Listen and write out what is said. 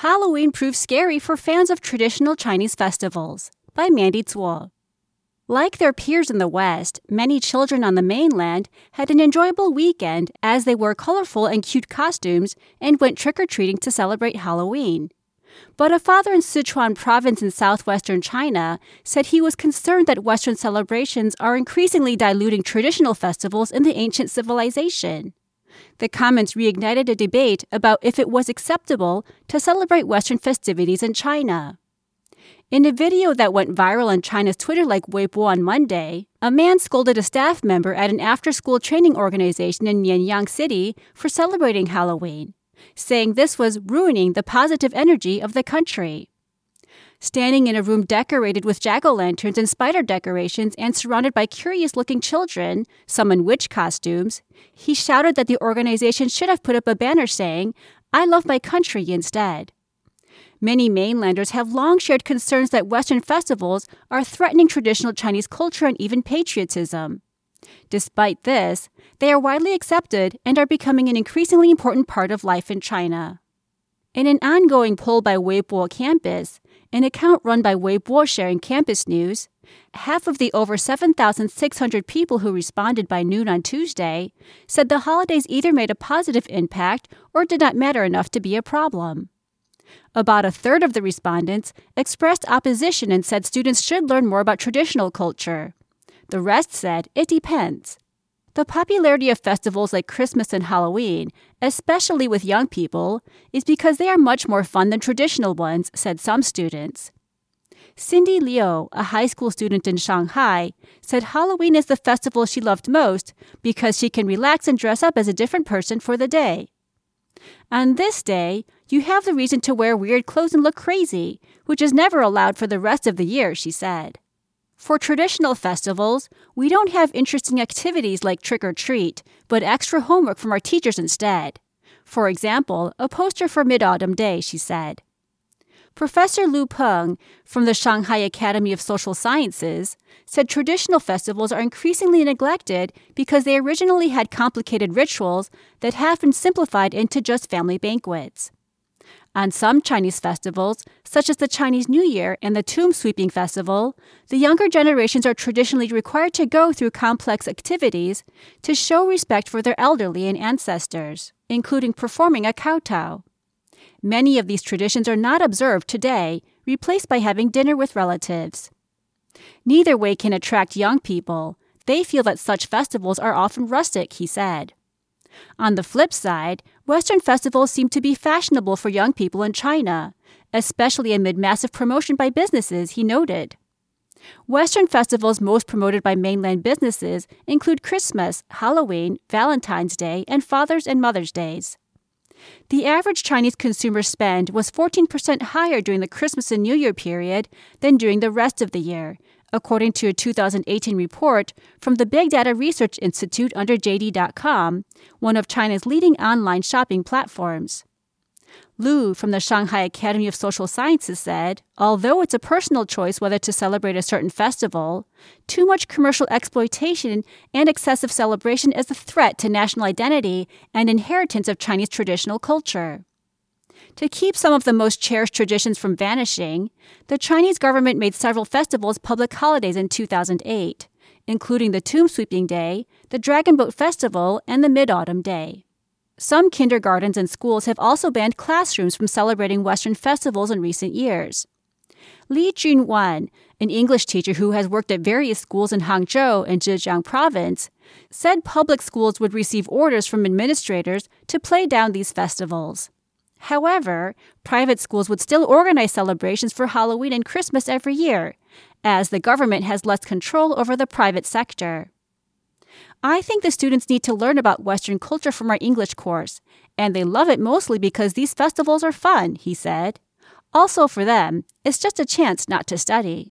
Halloween Proves Scary for Fans of Traditional Chinese Festivals by Mandy Zuo. Like their peers in the West, many children on the mainland had an enjoyable weekend as they wore colorful and cute costumes and went trick or treating to celebrate Halloween. But a father in Sichuan province in southwestern China said he was concerned that Western celebrations are increasingly diluting traditional festivals in the ancient civilization. The comments reignited a debate about if it was acceptable to celebrate Western festivities in China. In a video that went viral on China's Twitter like Weibo on Monday, a man scolded a staff member at an after school training organization in Mianyang City for celebrating Halloween, saying this was ruining the positive energy of the country. Standing in a room decorated with jack o' lanterns and spider decorations and surrounded by curious looking children, some in witch costumes, he shouted that the organization should have put up a banner saying, I love my country instead. Many mainlanders have long shared concerns that Western festivals are threatening traditional Chinese culture and even patriotism. Despite this, they are widely accepted and are becoming an increasingly important part of life in China. In an ongoing poll by Weibo Campus, an account run by Weibo sharing campus news, half of the over 7,600 people who responded by noon on Tuesday said the holidays either made a positive impact or did not matter enough to be a problem. About a third of the respondents expressed opposition and said students should learn more about traditional culture. The rest said it depends. The popularity of festivals like Christmas and Halloween, especially with young people, is because they are much more fun than traditional ones, said some students. Cindy Liu, a high school student in Shanghai, said Halloween is the festival she loved most because she can relax and dress up as a different person for the day. On this day, you have the reason to wear weird clothes and look crazy, which is never allowed for the rest of the year, she said. For traditional festivals, we don't have interesting activities like trick or treat, but extra homework from our teachers instead. For example, a poster for Mid Autumn Day, she said. Professor Lu Peng from the Shanghai Academy of Social Sciences said traditional festivals are increasingly neglected because they originally had complicated rituals that have been simplified into just family banquets. On some Chinese festivals, such as the Chinese New Year and the Tomb Sweeping Festival, the younger generations are traditionally required to go through complex activities to show respect for their elderly and ancestors, including performing a kowtow. Many of these traditions are not observed today, replaced by having dinner with relatives. Neither way can attract young people. They feel that such festivals are often rustic, he said. On the flip side, Western festivals seem to be fashionable for young people in China, especially amid massive promotion by businesses, he noted. Western festivals most promoted by mainland businesses include Christmas, Halloween, Valentine's Day, and Father's and Mother's Days. The average Chinese consumer spend was 14% higher during the Christmas and New Year period than during the rest of the year, according to a 2018 report from the Big Data Research Institute under JD.com, one of China's leading online shopping platforms. Lu from the Shanghai Academy of Social Sciences said, although it's a personal choice whether to celebrate a certain festival, too much commercial exploitation and excessive celebration is a threat to national identity and inheritance of Chinese traditional culture. To keep some of the most cherished traditions from vanishing, the Chinese government made several festivals public holidays in 2008, including the Tomb Sweeping Day, the Dragon Boat Festival, and the Mid Autumn Day. Some kindergartens and schools have also banned classrooms from celebrating Western festivals in recent years. Li Junwan, an English teacher who has worked at various schools in Hangzhou and Zhejiang province, said public schools would receive orders from administrators to play down these festivals. However, private schools would still organize celebrations for Halloween and Christmas every year, as the government has less control over the private sector. I think the students need to learn about Western culture from our English course, and they love it mostly because these festivals are fun, he said. Also, for them, it's just a chance not to study.